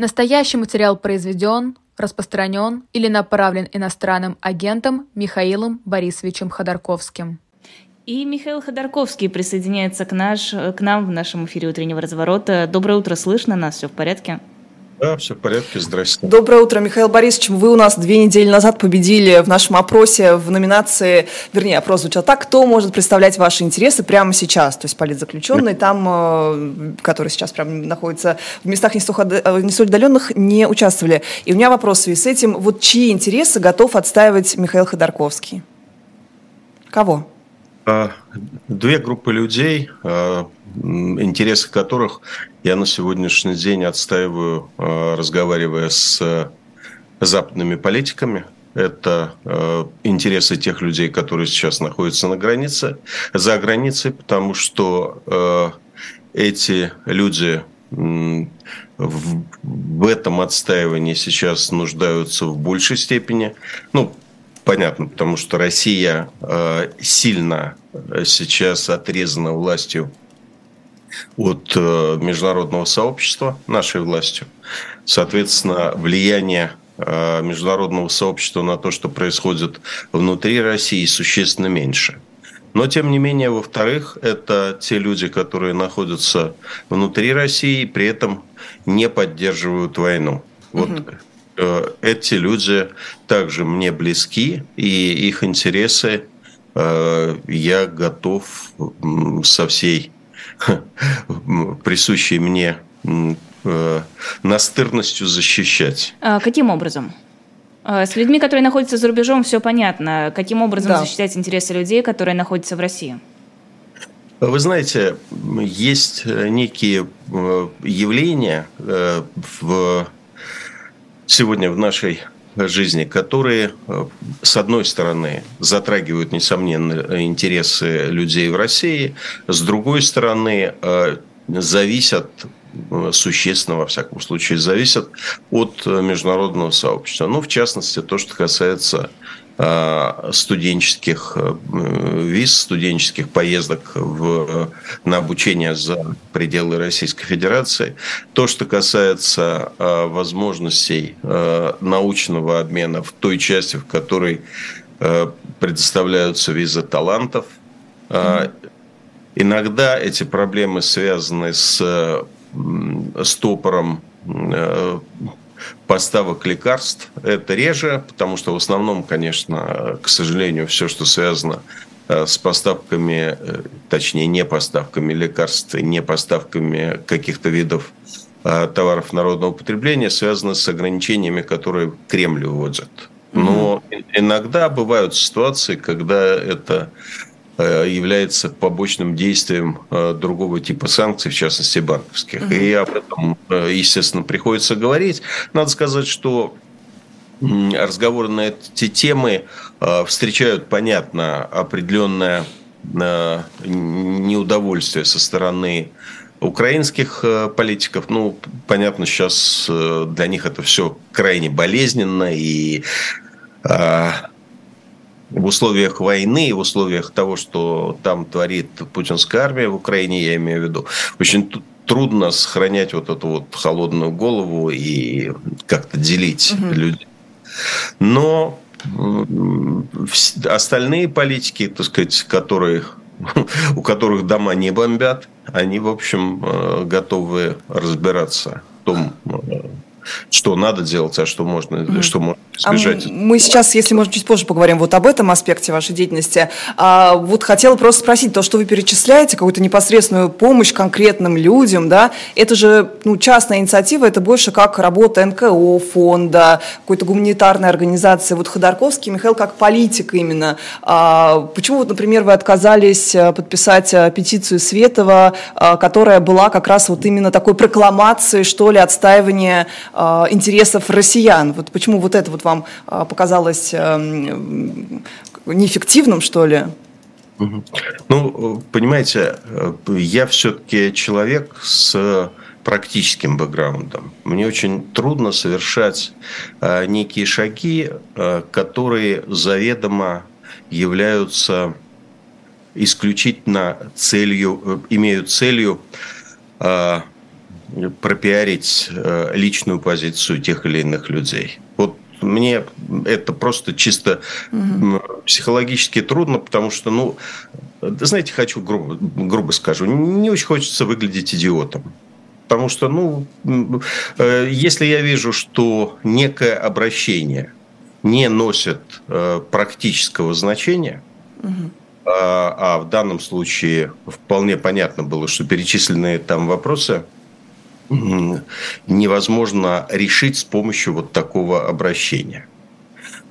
Настоящий материал произведен, распространен или направлен иностранным агентом Михаилом Борисовичем Ходорковским. И Михаил Ходорковский присоединяется к, наш, к нам в нашем эфире утреннего разворота. Доброе утро, слышно нас, все в порядке? Да, все в порядке, здрасте. Доброе утро, Михаил Борисович. Вы у нас две недели назад победили в нашем опросе в номинации, вернее, опрос звучал так, кто может представлять ваши интересы прямо сейчас, то есть политзаключенные, там, э, которые сейчас прямо находятся в местах не столь э, отдаленных, не участвовали. И у меня вопрос в связи с этим, вот чьи интересы готов отстаивать Михаил Ходорковский? Кого? А, две группы людей, а, интересы которых я на сегодняшний день отстаиваю, а, разговаривая с западными политиками. Это интересы тех людей, которые сейчас находятся на границе, за границей, потому что эти люди в этом отстаивании сейчас нуждаются в большей степени. Ну, понятно, потому что Россия э, сильно э, сейчас отрезана властью от э, международного сообщества, нашей властью. Соответственно, влияние международного сообщества на то, что происходит внутри России, существенно меньше. Но, тем не менее, во-вторых, это те люди, которые находятся внутри России и при этом не поддерживают войну. Вот угу. Э, эти люди также мне близки, и их интересы э, я готов со всей присущей мне э, настырностью защищать. А каким образом? А, с людьми, которые находятся за рубежом, все понятно. Каким образом да. защищать интересы людей, которые находятся в России? Вы знаете, есть некие явления в сегодня в нашей жизни, которые, э, с одной стороны, затрагивают, несомненно, интересы людей в России, с другой стороны, э, зависят э, существенно, во всяком случае, зависят от международного сообщества. Ну, в частности, то, что касается студенческих э, виз, студенческих поездок в, на обучение за пределы Российской Федерации. То, что касается э, возможностей научного обмена в той части, в которой предоставляются визы талантов. Иногда эти проблемы связаны с стопором поставок лекарств. Это реже, потому что в основном, конечно, к сожалению, все, что связано э, с поставками, э, точнее, не поставками лекарств, не поставками каких-то видов э, товаров народного потребления, связано с ограничениями, которые Кремль вводит. Но иногда бывают ситуации, когда это является побочным действием э, другого типа санкций, в частности банковских. Угу. И об этом, э, естественно, приходится говорить. Надо сказать, что разговоры на эти темы встречают, понятно, определенное неудовольствие со стороны украинских политиков, ну, понятно, сейчас для них это все крайне болезненно, и в условиях войны в условиях того, что там творит путинская армия в Украине, я имею в виду, очень трудно сохранять вот эту вот холодную голову и как-то делить угу. людей. Но остальные политики, так сказать, которые, у которых дома не бомбят, они, в общем, э, готовы разбираться в том, э, что надо делать, а что можно, mm. что можно избежать. А мы сейчас, если можно, чуть позже поговорим вот об этом аспекте вашей деятельности. А, вот хотела просто спросить, то, что вы перечисляете, какую-то непосредственную помощь конкретным людям, да, это же ну, частная инициатива, это больше как работа НКО, фонда, какой-то гуманитарной организации. Вот Ходорковский, Михаил, как политик именно. А, почему, вот, например, вы отказались э, подписать э, петицию Светова, которая была как раз вот именно такой прокламацией, что ли, отстаивания интересов россиян. Вот почему вот это вот вам э, показалось эм, неэффективным, что ли? Ну, понимаете, я все-таки человек с практическим бэкграундом. Мне очень трудно совершать э, некие шаги, которые заведомо являются исключительно целью, имеют целью пропиарить э, личную позицию тех или иных людей. Вот мне это просто чисто угу. психологически трудно, потому что, ну, знаете, хочу грубо, грубо скажу, не очень хочется выглядеть идиотом. Потому что, ну, э, если я вижу, что некое обращение не носит э, практического значения, угу. а в данном случае вполне понятно было, что перечисленные там вопросы невозможно решить с помощью вот такого обращения.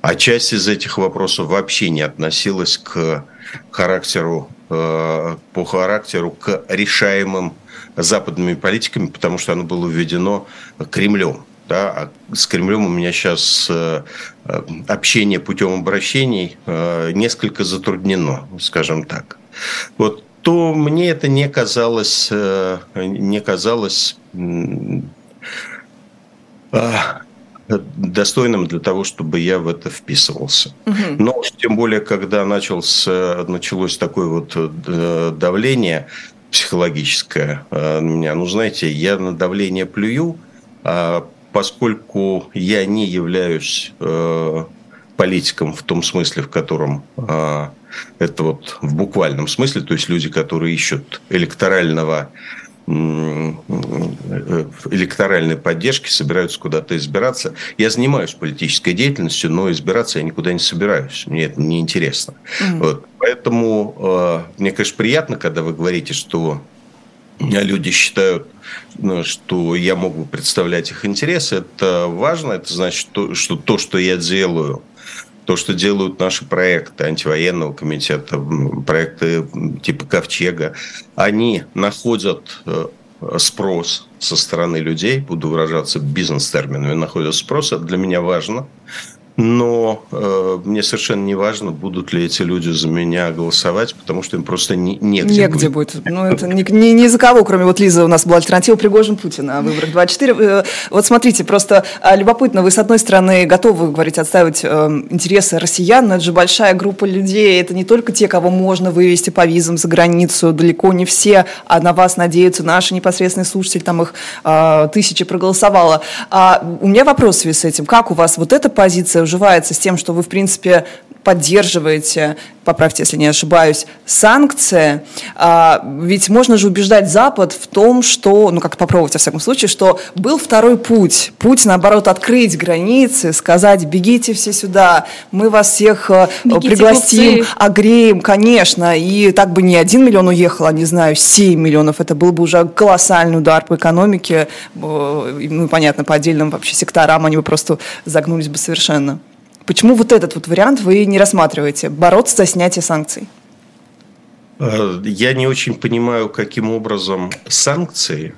А часть из этих вопросов вообще не относилась к характеру, э, по характеру к решаемым западными политиками, потому что оно было введено Кремлем. Да? А с Кремлем у меня сейчас э, общение путем обращений э, несколько затруднено, скажем так. Вот то мне это не казалось, не казалось достойным для того, чтобы я в это вписывался. Угу. Но тем более, когда начался, началось такое вот э, давление психологическое э, на меня, ну, знаете, я на давление плюю, а поскольку я не являюсь э, политиком в том смысле, в котором это вот в буквальном смысле, то есть люди, которые ищут электорального электоральной поддержки, собираются куда-то избираться. Я занимаюсь политической деятельностью, но избираться я никуда не собираюсь. Мне это не интересно. Mm-hmm. Вот. Поэтому э, мне, конечно, приятно, когда вы говорите, что люди считают, ну, что я могу представлять их интересы. Это важно. Это значит, что то, что я делаю, то, что делают наши проекты антивоенного комитета, проекты типа Ковчега, они находят э, спрос со стороны людей, буду выражаться бизнес-терминами, находят спрос, это для меня важно но э, мне совершенно не важно, будут ли эти люди за меня голосовать, потому что им просто не, негде, негде будет. будет. Ну, это ни, ни, ни за кого, кроме вот Лизы, у нас была альтернатива Пригожин Путина о выборах 24. Э, вот смотрите, просто а, любопытно, вы с одной стороны готовы, говорить, отстаивать э, интересы россиян, но это же большая группа людей, это не только те, кого можно вывести по визам за границу, далеко не все, а на вас надеются наши непосредственные слушатели, там их э, тысячи проголосовало. А у меня вопрос в связи с этим. Как у вас вот эта позиция уживается с тем, что вы, в принципе, поддерживаете, поправьте, если не ошибаюсь, санкции, а, ведь можно же убеждать Запад в том, что, ну как попробовать, во всяком случае, что был второй путь. Путь, наоборот, открыть границы, сказать, бегите все сюда, мы вас всех э, бегите, пригласим, глупцы. огреем, конечно, и так бы не один миллион уехал, а, не знаю, 7 миллионов, это был бы уже колоссальный удар по экономике, э, ну, понятно, по отдельным вообще секторам они бы просто загнулись бы совершенно. Почему вот этот вот вариант вы не рассматриваете? Бороться за снятие санкций? Э, я не очень понимаю, каким образом санкции,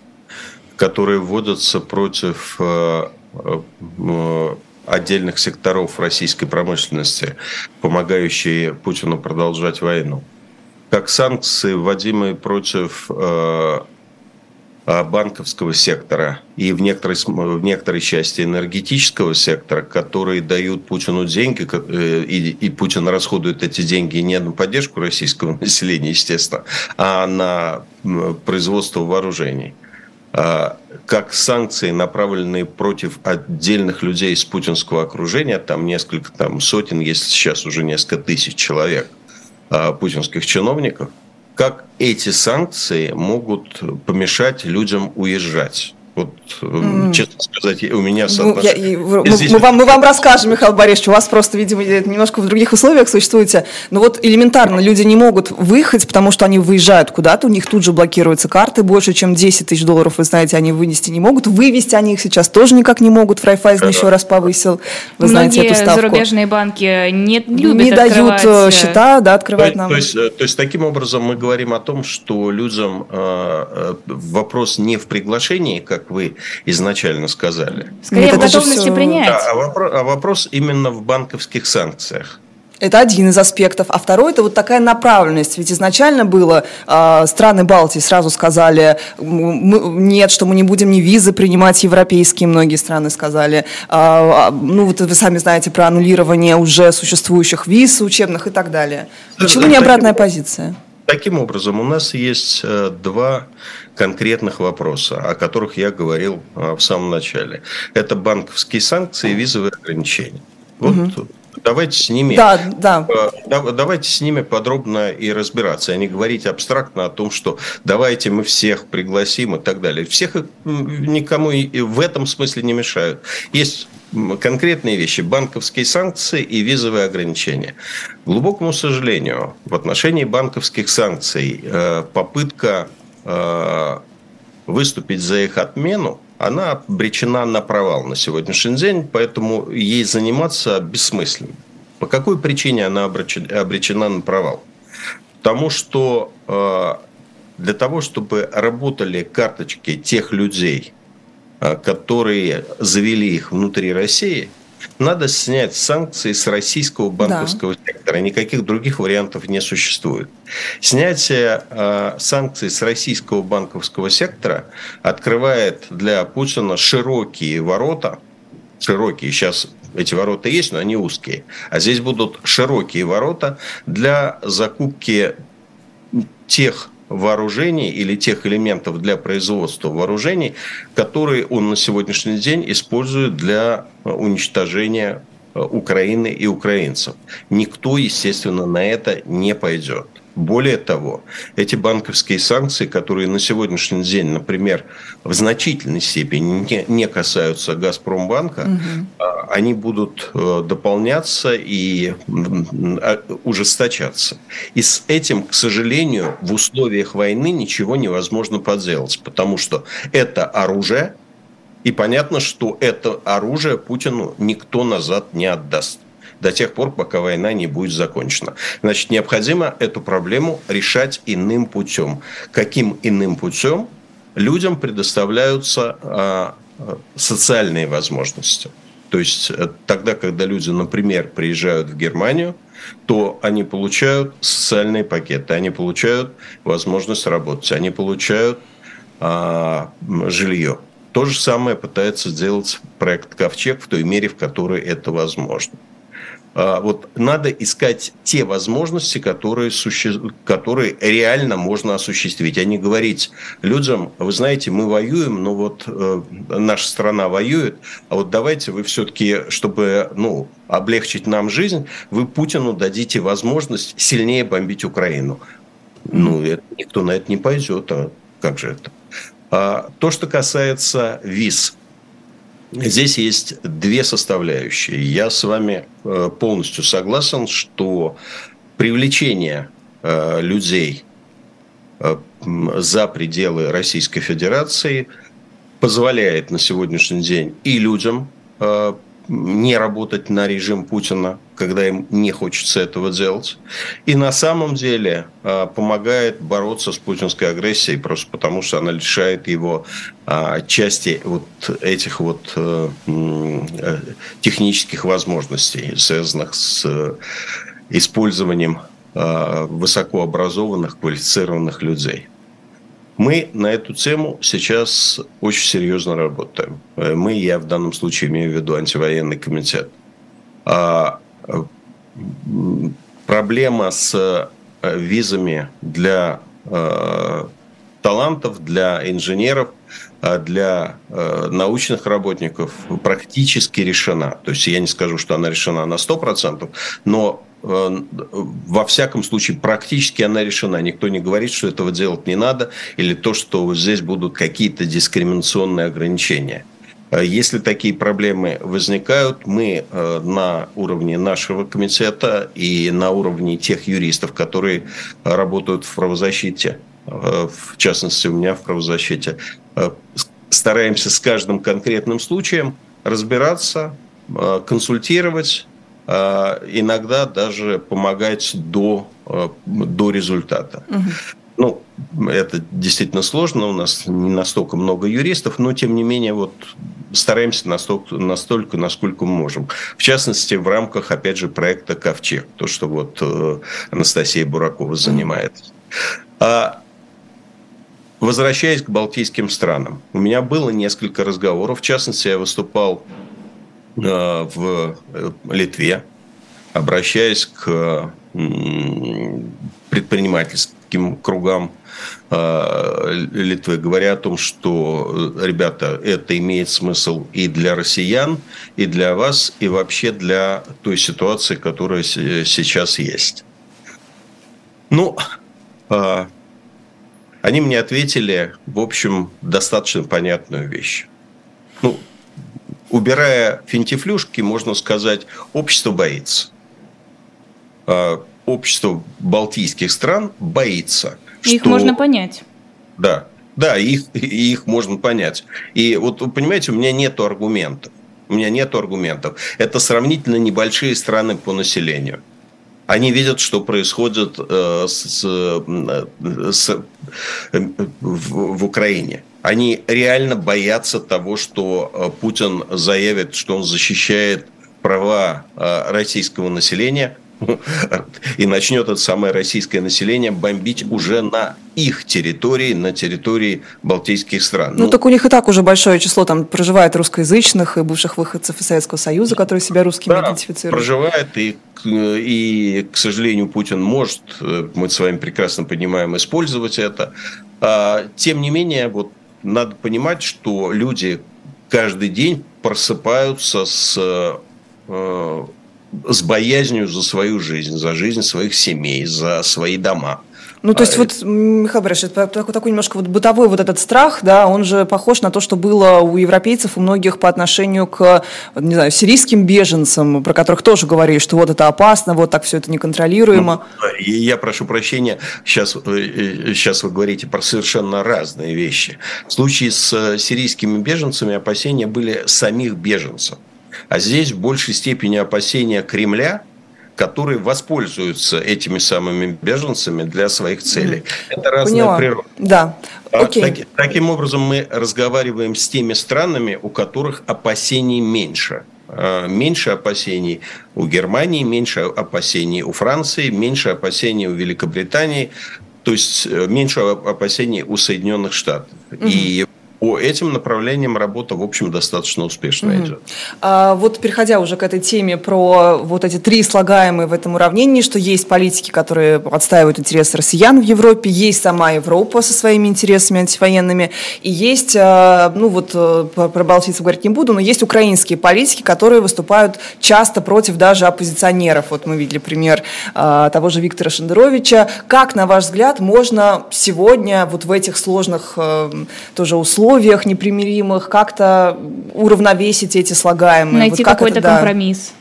которые вводятся против э, э, отдельных секторов российской промышленности, помогающие Путину продолжать войну, как санкции, вводимые против банковского сектора и в некоторой, в некоторой части энергетического сектора, которые дают Путину деньги, э, и, и Путин расходует эти деньги не на поддержку российского населения, естественно, а на производство вооружений. А, как санкции, направленные против отдельных людей из путинского окружения, там несколько, там сотен, если сейчас уже несколько тысяч человек, а, путинских чиновников – как эти санкции могут помешать людям уезжать. Вот, mm. честно сказать, у меня ну, я, я, мы, мы, вам, мы вам расскажем, Михаил Борисович, у вас просто, видимо, немножко в других условиях существуете. Но вот элементарно люди не могут выехать, потому что они выезжают куда-то, у них тут же блокируются карты, больше чем 10 тысяч долларов, вы знаете, они вынести не могут. Вывести они их сейчас тоже никак не могут, Фрайфайзен еще раз повысил, вы знаете Многие эту ставку. зарубежные банки не любят Не дают э, счета, да, открывать то, нам. То есть, э, то есть, таким образом мы говорим о том, что людям э, вопрос не в приглашении, как как вы изначально сказали. Скорее в готовности все... принять. Да, а, вопрос, а вопрос именно в банковских санкциях. Это один из аспектов. А второй – это вот такая направленность. Ведь изначально было, э, страны Балтии сразу сказали, мы, нет, что мы не будем ни визы принимать, европейские многие страны сказали. Э, ну, вот вы сами знаете про аннулирование уже существующих виз учебных и так далее. Почему не обратная позиция? Таким образом, у нас есть э, два конкретных вопроса, о которых я говорил в самом начале. Это банковские санкции и визовые ограничения. Вот угу. давайте с ними, да, да. давайте с ними подробно и разбираться, а не говорить абстрактно о том, что давайте мы всех пригласим и так далее. Всех никому и в этом смысле не мешают. Есть конкретные вещи, банковские санкции и визовые ограничения. К глубокому сожалению, в отношении банковских санкций э, попытка выступить за их отмену, она обречена на провал на сегодняшний день, поэтому ей заниматься бессмысленно. По какой причине она обречена на провал? Потому что э, для того, чтобы работали карточки тех людей, Э, которые завели их внутри России, надо снять санкции с российского банковского да. сектора. Никаких других вариантов не существует. Снятие э, санкций с российского банковского сектора открывает для Путина широкие ворота. Широкие. Сейчас эти ворота есть, но они узкие. А здесь будут широкие ворота для закупки тех вооружений или тех элементов для производства вооружений, которые он на сегодняшний день использует для уничтожения э, Украины и украинцев. Никто, естественно, на это не пойдет. Более того, эти банковские санкции, которые на сегодняшний день, например, в значительной степени не, касаются Газпромбанка, угу. они будут э, дополняться и а, ужесточаться. И с этим, к сожалению, в условиях войны ничего невозможно поделать, потому что это оружие, и понятно, что это оружие Путину никто назад не отдаст до тех пор, пока война не будет закончена. Значит, необходимо эту проблему решать иным путем. Каким иным путем? Людям предоставляются а, социальные возможности. То есть э, тогда, когда люди, например, приезжают в Германию, то они получают социальные пакеты, они получают возможность работать, они получают а, жилье. То же самое пытается сделать проект «Ковчег» в той мере, в которой это возможно. А, вот надо искать те возможности, которые, суще... которые реально можно осуществить, а не говорить людям, вы знаете, мы воюем, но вот э, наша страна воюет, а вот давайте вы все-таки, чтобы ну, облегчить нам жизнь, вы Путину дадите возможность сильнее бомбить Украину. Ну, это, никто на это не пойдет, а как же это? А, то, что касается виз – Здесь есть две составляющие. Я с вами э, полностью согласен, что привлечение э, людей э, за пределы Российской Федерации позволяет на сегодняшний день и людям не работать на режим Путина, когда им не хочется этого делать. И на самом деле а, помогает бороться с путинской агрессией, просто потому что она лишает его а, части вот этих вот э, технических возможностей, связанных с э, использованием а, высокообразованных, квалифицированных людей. Мы на эту тему сейчас очень серьезно работаем. Э, мы, я в данном случае имею в виду антивоенный комитет. Проблема с э, визами для э, талантов, для инженеров, для научных работников практически решена. То есть я не скажу, что она решена на 100%, но Э, во всяком случае, практически она решена. Никто не говорит, что этого делать не надо, или то, что здесь будут какие-то дискриминационные ограничения. Э, если такие проблемы возникают, мы э, на уровне нашего комитета и на уровне тех юристов, которые работают в правозащите, в частности, у меня в правозащите, стараемся с каждым конкретным случаем разбираться, консультировать, Э, иногда даже помогать до, э, до результата. Угу. Ну, это действительно сложно, у нас не настолько много юристов, но тем не менее вот стараемся настолько, настолько, насколько можем. В частности, в рамках, опять же, проекта «Ковчег», то, что вот э, Анастасия Буракова занимается. А Возвращаясь к балтийским странам, у меня было несколько разговоров. В частности, я выступал Э, в э, Литве, обращаясь к предпринимательским узким кругам Литвы, говоря о том, что, ребята, это имеет смысл и для россиян, и для вас, и вообще для той ситуации, которая сейчас есть. Ну, они мне ответили, в общем, достаточно понятную вещь. Ну, убирая финтифлюшки, можно сказать, общество боится. Общество балтийских стран боится. Их что... можно понять. Да, да, их, их можно понять. И вот, вы понимаете, у меня нет аргументов. У меня нет аргументов. Это сравнительно небольшие страны по населению. Они видят, что происходит э, с, э, с, э, в, в Украине. Они реально боятся того, что Путин заявит, что он защищает права российского населения и начнет это самое российское население бомбить уже на их территории, на территории балтийских стран. Ну, ну так у них и так уже большое число там проживает русскоязычных и бывших выходцев из Советского Союза, которые себя русскими да, идентифицируют. проживает, и, и, к сожалению, Путин может, мы с вами прекрасно понимаем, использовать это. А, тем не менее, вот надо понимать, что люди каждый день просыпаются с э, с боязнью за свою жизнь, за жизнь своих семей, за свои дома. Ну, то есть, а, вот, Михаил Борисович, такой, такой немножко вот бытовой вот этот страх, да, он же похож на то, что было у европейцев, у многих по отношению к, не знаю, сирийским беженцам, про которых тоже говорили, что вот это опасно, вот так все это неконтролируемо. Ну, я прошу прощения, сейчас, сейчас э, вы говорите про совершенно разные вещи. В случае с э, сирийскими беженцами опасения были самих беженцев. А здесь в большей степени опасения Кремля, который воспользуются этими самыми беженцами для своих целей. Это разная Поняла. природа. Да. А Окей. Так, таким образом, мы разговариваем с теми странами, у которых опасений меньше. А, меньше опасений у Германии, меньше опасений у Франции, меньше опасений у Великобритании, то есть э, меньше опасений у Соединенных Штатов. Угу. И по этим направлениям работа, в общем, достаточно успешно mm-hmm. идет. А, вот переходя уже к этой теме про вот эти три слагаемые в этом уравнении, что есть политики, которые отстаивают интересы россиян в Европе, есть сама Европа со своими интересами антивоенными, и есть, а, ну вот э, про балтийцев говорить не буду, но есть украинские политики, которые выступают часто против даже оппозиционеров. Вот мы видели пример а, того же Виктора Шендеровича. Как, на ваш взгляд, можно сегодня вот в этих сложных э, тоже условиях условиях непримиримых как-то уравновесить эти слагаемые? Найти вот какой-то да. компромисс.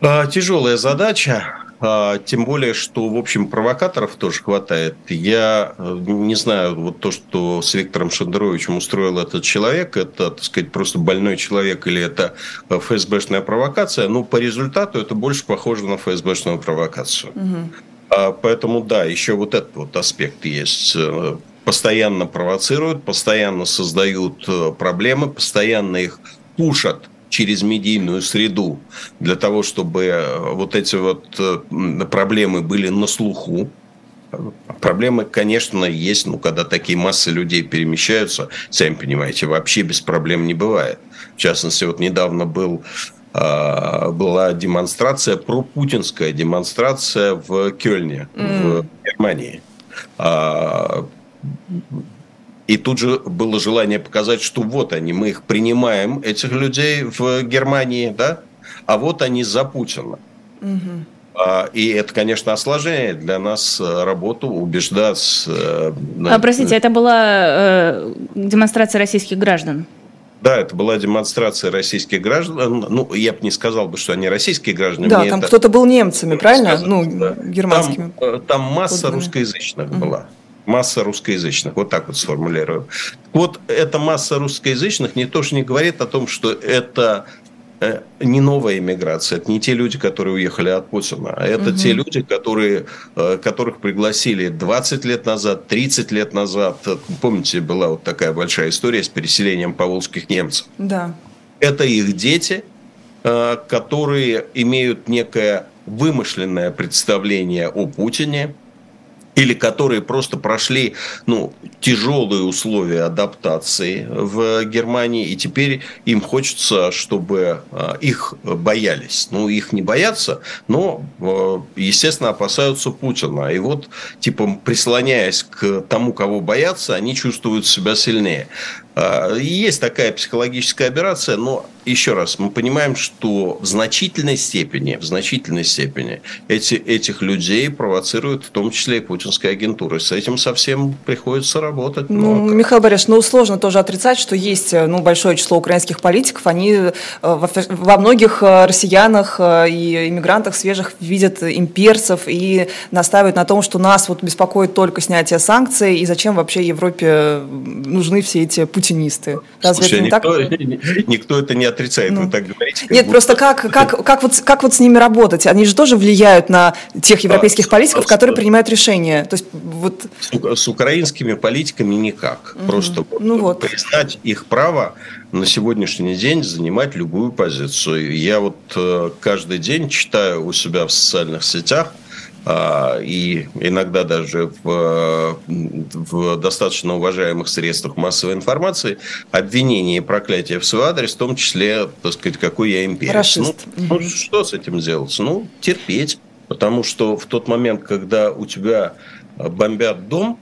А, тяжелая задача. А, тем более, что, в общем, провокаторов тоже хватает. Я э, не знаю, вот то, что с Виктором Шендеровичем устроил этот человек, это, так сказать, просто больной человек или это ФСБшная провокация. Ну, по результату это больше похоже на ФСБшную провокацию. Угу. Поэтому, да, еще вот этот вот аспект есть э, постоянно провоцируют, постоянно создают э, проблемы, постоянно их пушат через медийную среду для того, чтобы э, вот эти вот э, проблемы были на слуху. Проблемы, конечно, есть, но когда такие массы людей перемещаются, сами понимаете, вообще без проблем не бывает. В частности, вот недавно был а, была демонстрация, пропутинская демонстрация в Кёльне, mm. в Германии. И тут же было желание показать, что вот они, мы их принимаем, этих людей в Германии, да, а вот они за Путина. Угу. И это, конечно, осложняет для нас э, работу, убеждать. Э, а, простите, это была э, демонстрация российских граждан? Да, это была демонстрация российских граждан. Ну, я бы не сказал бы, что они российские граждане. Да, Мне там это... кто-то был немцами, правильно? Сказать, ну, да. германскими. Там, там масса русскоязычных угу. была масса русскоязычных. Вот так вот сформулирую. Вот эта масса русскоязычных не то, что не говорит о том, что это э, не новая иммиграция, это не те люди, которые уехали от Путина, а это угу. те люди, которые, э, которых пригласили 20 лет назад, 30 лет назад. Помните, была вот такая большая история с переселением поволжских немцев. Да. Это их дети, э, которые имеют некое вымышленное представление о Путине – или которые просто прошли ну, тяжелые условия адаптации в Германии, и теперь им хочется, чтобы а, их боялись. Ну, их не боятся, но, а, естественно, опасаются Путина. И вот, типа, прислоняясь к тому, кого боятся, они чувствуют себя сильнее. А, есть такая психологическая операция, но еще раз, мы понимаем, что в значительной степени, в значительной степени эти, этих людей провоцируют в том числе и путинская агентура. С этим совсем приходится работать. Ну, но... Михаил Борисович, ну сложно тоже отрицать, что есть ну, большое число украинских политиков, они э, во, во многих э, россиянах э, и иммигрантах свежих видят имперцев и настаивают на том, что нас вот беспокоит только снятие санкций, и зачем вообще Европе нужны все эти пути путинисты. Разве Слушай, это не никто, так? никто это не отрицает, ну. вы так говорите. Нет, будто... просто как, как, как, вот, как вот с ними работать? Они же тоже влияют на тех европейских а, политиков, с, которые принимают решения. То есть, вот... с, с украинскими политиками никак. Угу. Просто ну, вот. признать их право на сегодняшний день занимать любую позицию. Я вот э, каждый день читаю у себя в социальных сетях – а, и иногда даже в, в достаточно уважаемых средствах массовой информации обвинения и проклятия в свой адрес, в том числе, так сказать, какой я имперец. Ну, ну, что с этим делать? Ну, терпеть. Потому что в тот момент, когда у тебя бомбят дом,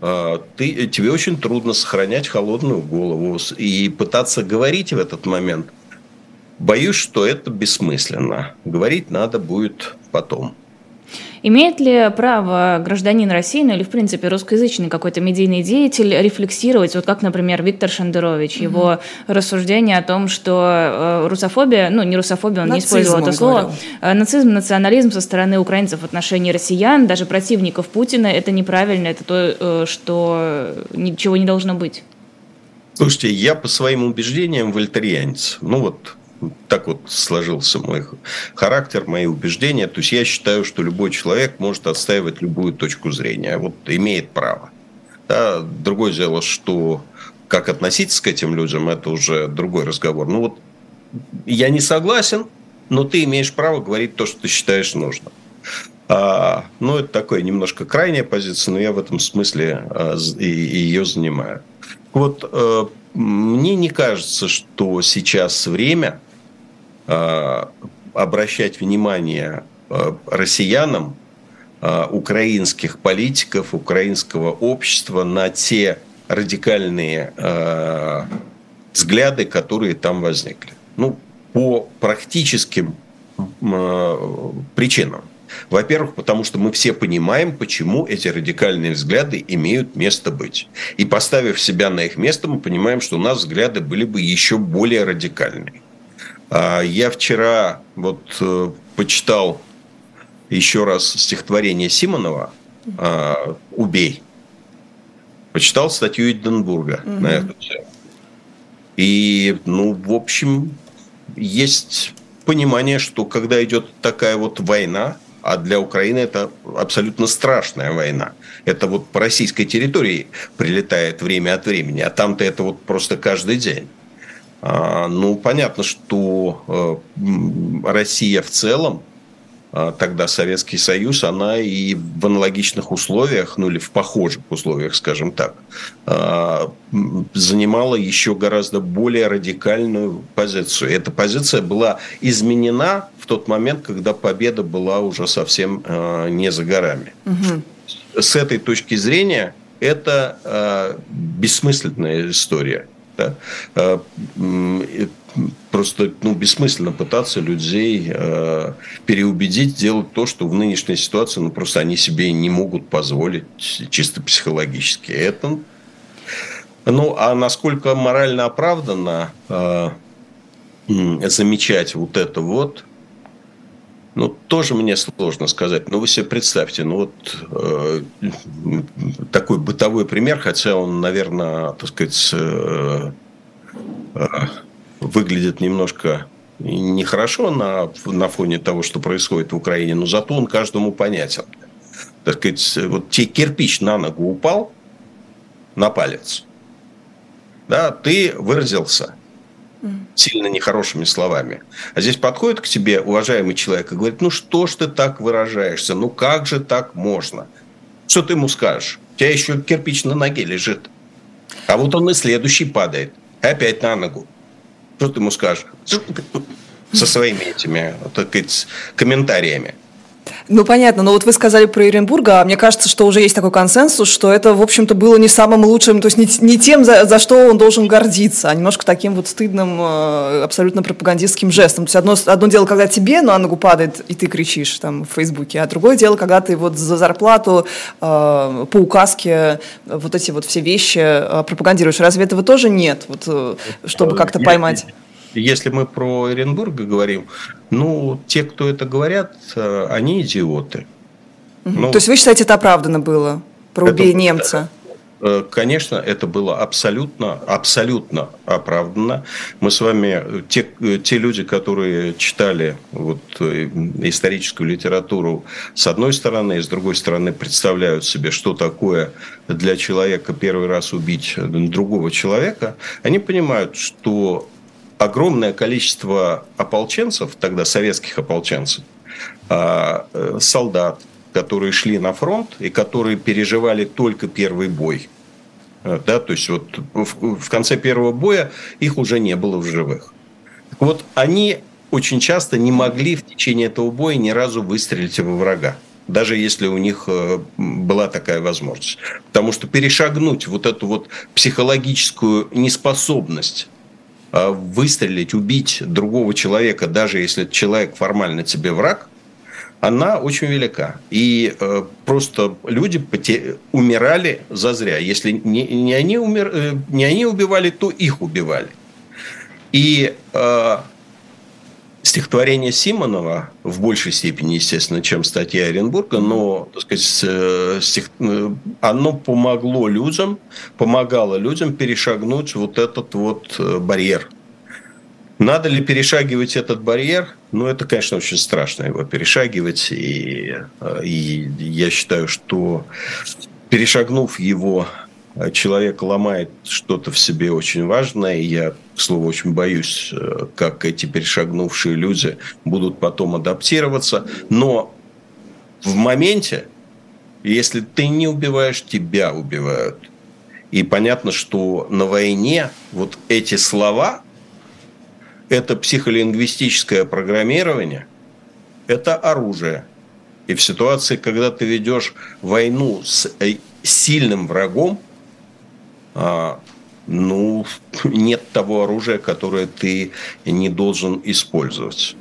а, ты, тебе очень трудно сохранять холодную голову и пытаться говорить в этот момент. Боюсь, что это бессмысленно. Говорить надо будет потом. Имеет ли право гражданин России, ну или в принципе русскоязычный какой-то медийный деятель рефлексировать, вот как, например, Виктор Шендерович, mm-hmm. его рассуждение о том, что э, русофобия, ну не русофобия, он Нацизм, не использовал это слово, говорил. Э, нацизм, национализм со стороны украинцев в отношении россиян, даже противников Путина, это неправильно, это то, э, что ничего не должно быть. Слушайте, я по своим убеждениям вольтерианец. Ну вот так вот сложился мой характер, мои убеждения. То есть я считаю, что любой человек может отстаивать любую точку зрения. Вот имеет право. Да, другое дело, что как относиться к этим людям, это уже другой разговор. Ну вот я не согласен, но ты имеешь право говорить то, что ты считаешь нужным. А, ну, это такая немножко крайняя позиция, но я в этом смысле а, и, и ее занимаю. Вот а, мне не кажется, что сейчас время обращать внимание э, россиянам, э, украинских политиков, украинского общества на те радикальные взгляды, которые там возникли. Ну, по практическим причинам. Во-первых, потому что мы все понимаем, почему эти радикальные взгляды имеют место быть. И поставив себя на их место, мы понимаем, что у нас взгляды были бы еще более радикальные. А я вчера вот э, почитал еще раз стихотворение Симонова а, «Убей». Почитал статью Эдинбурга угу. на эту тему. И, ну, в общем, есть понимание, что когда идет такая вот война, а для Украины это абсолютно страшная война. Это вот по российской территории прилетает время от времени, а там-то это вот просто каждый день. А, ну, понятно, что э, Россия в целом, а, тогда Советский Союз, она и в аналогичных условиях, ну или в похожих условиях, скажем так, а, занимала еще гораздо более радикальную позицию. Эта позиция была изменена в тот момент, когда победа была уже совсем не за горами. Угу. С этой точки зрения это бессмысленная история. Да? Э, просто ну, бессмысленно пытаться людей э, переубедить делать то, что в нынешней ситуации ну, просто они себе не могут позволить чисто психологически. Это, ну, а насколько морально оправданно э, замечать вот это вот, ну, тоже мне сложно сказать. Но вы себе представьте, ну вот э, такой бытовой пример, хотя он, наверное, так сказать, э, э, выглядит немножко нехорошо на, на фоне того, что происходит в Украине, но зато он каждому понятен. Так сказать, вот тебе кирпич на ногу упал, на палец, да, ты выразился – сильно нехорошими словами. А здесь подходит к тебе уважаемый человек и говорит, ну что ж ты так выражаешься, ну как же так можно? Что ты ему скажешь? У тебя еще кирпич на ноге лежит. А вот он и следующий падает. Опять на ногу. Что ты ему скажешь? Со своими этими, так сказать, комментариями. Ну, понятно, но вот вы сказали про Оренбурга, а мне кажется, что уже есть такой консенсус, что это, в общем-то, было не самым лучшим, то есть не, не тем, за, за что он должен гордиться, а немножко таким вот стыдным, э, абсолютно пропагандистским жестом. То есть одно, одно дело, когда тебе на ногу падает, и ты кричишь там в Фейсбуке, а другое дело, когда ты вот за зарплату э, по указке вот эти вот все вещи э, пропагандируешь. Разве этого тоже нет, вот, э, чтобы как-то поймать? Если мы про Оренбурга говорим, ну, те, кто это говорят, э, они идиоты. Угу. Ну, То есть вы считаете, это оправдано было? Про убей немца? Э, конечно, это было абсолютно, абсолютно оправдано. Мы с вами, те, те люди, которые читали вот, э, историческую литературу с одной стороны, и с другой стороны представляют себе, что такое для человека первый раз убить другого человека, они понимают, что огромное количество ополченцев, тогда советских ополченцев, а, э, солдат, которые шли на фронт и которые переживали только первый бой. Э, да, то есть вот в конце первого боя их уже не было в живых. вот они очень часто не могли в течение этого боя ни разу выстрелить во врага даже если у них э, была такая возможность. Потому что перешагнуть вот эту вот психологическую неспособность выстрелить, убить другого человека, даже если человек формально тебе враг, она очень велика. И э, просто люди поте- умирали зазря. Если не, не, они умер, э, не они убивали, то их убивали. И э, стихотворение Симонова в большей степени, естественно, чем статья Оренбурга, но, так сказать, э, стих... Э, оно помогло людям, помогало людям перешагнуть вот этот вот э, барьер. Надо ли перешагивать этот барьер? Ну, это, конечно, очень страшно его перешагивать. И, и я считаю, что перешагнув его, человек ломает что-то в себе очень важное. И я к слову, очень боюсь, э, как эти перешагнувшие люди будут потом адаптироваться. Но в моменте, если ты не убиваешь, тебя убивают. И понятно, что на войне вот эти слова, это психолингвистическое программирование, это оружие. И в ситуации, когда ты ведешь войну с э, сильным врагом, ну, нет того оружия, которое ты не должен использовать.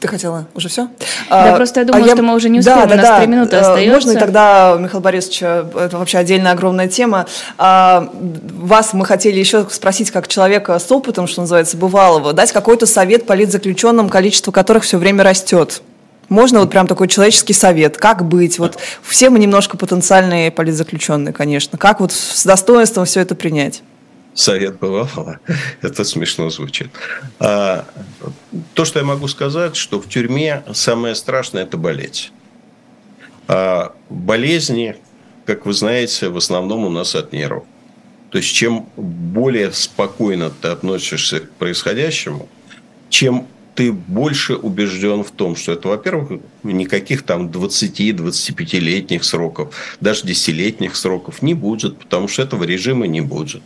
Ты хотела уже все? Да, а, просто я думала, а что я... мы уже не успеем, да, да, у нас да. 3 минуты э, остается. Можно и тогда, Михаил Борисович, э, это вообще отдельная огромная тема. А, вас мы хотели еще спросить, как человека с опытом, что называется, бывалого, дать какой-то совет политзаключенным, количество которых все время растет. Можно вот прям такой человеческий совет, как быть? Вот все мы немножко потенциальные политзаключенные, конечно. Как вот с достоинством все это принять? Совет бывалого. Это смешно звучит. А, то, что я могу сказать, что в тюрьме самое страшное – это болеть. А болезни, как вы знаете, в основном у нас от нервов. То есть, чем более спокойно ты относишься к происходящему, чем ты больше убежден в том, что это, во-первых, никаких там 20-25-летних сроков, даже 10-летних сроков не будет, потому что этого режима не будет.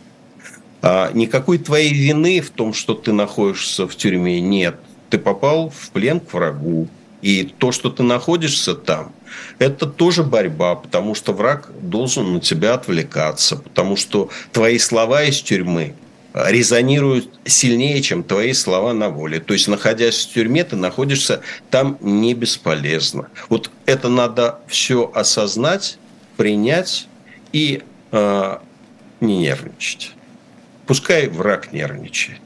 А никакой твоей вины в том, что ты находишься в тюрьме, нет. Ты попал в плен к врагу. И то, что ты находишься там, это тоже борьба, потому что враг должен на тебя отвлекаться, потому что твои слова из тюрьмы резонируют сильнее, чем твои слова на воле. То есть, находясь в тюрьме, ты находишься там не бесполезно. Вот это надо все осознать, принять и э, не нервничать. Пускай враг нервничает.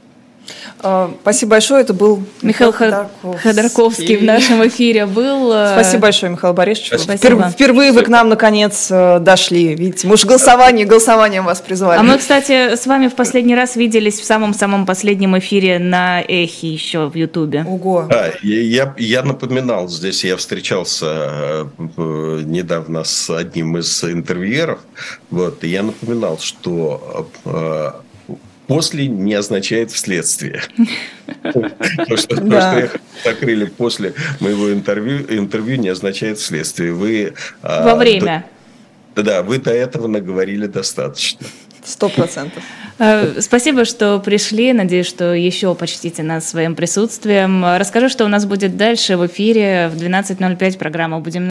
А, спасибо большое. Это был Михаил Ходорковский, Ходорковский в нашем эфире был. Э, Спасибо большое, Михаил Борисович. Спасибо. Впервые вы к нам наконец э, дошли. Видите, мы же голосование, голосованием вас призвали. А мы, кстати, с вами в последний раз виделись в самом-самом последнем эфире на Эхе еще в Ютубе. Ого. А, я, я напоминал, здесь я встречался э, недавно с одним из интервьюеров, вот, и я напоминал, что после не означает вследствие. То, что я закрыли после моего интервью, интервью не означает вследствие. Вы а, во время. Да, вы до этого наговорили достаточно. Сто процентов. Э, спасибо, что пришли. Надеюсь, что еще почтите нас своим присутствием. Расскажу, что у нас будет дальше в эфире в 12.05 программа «Будем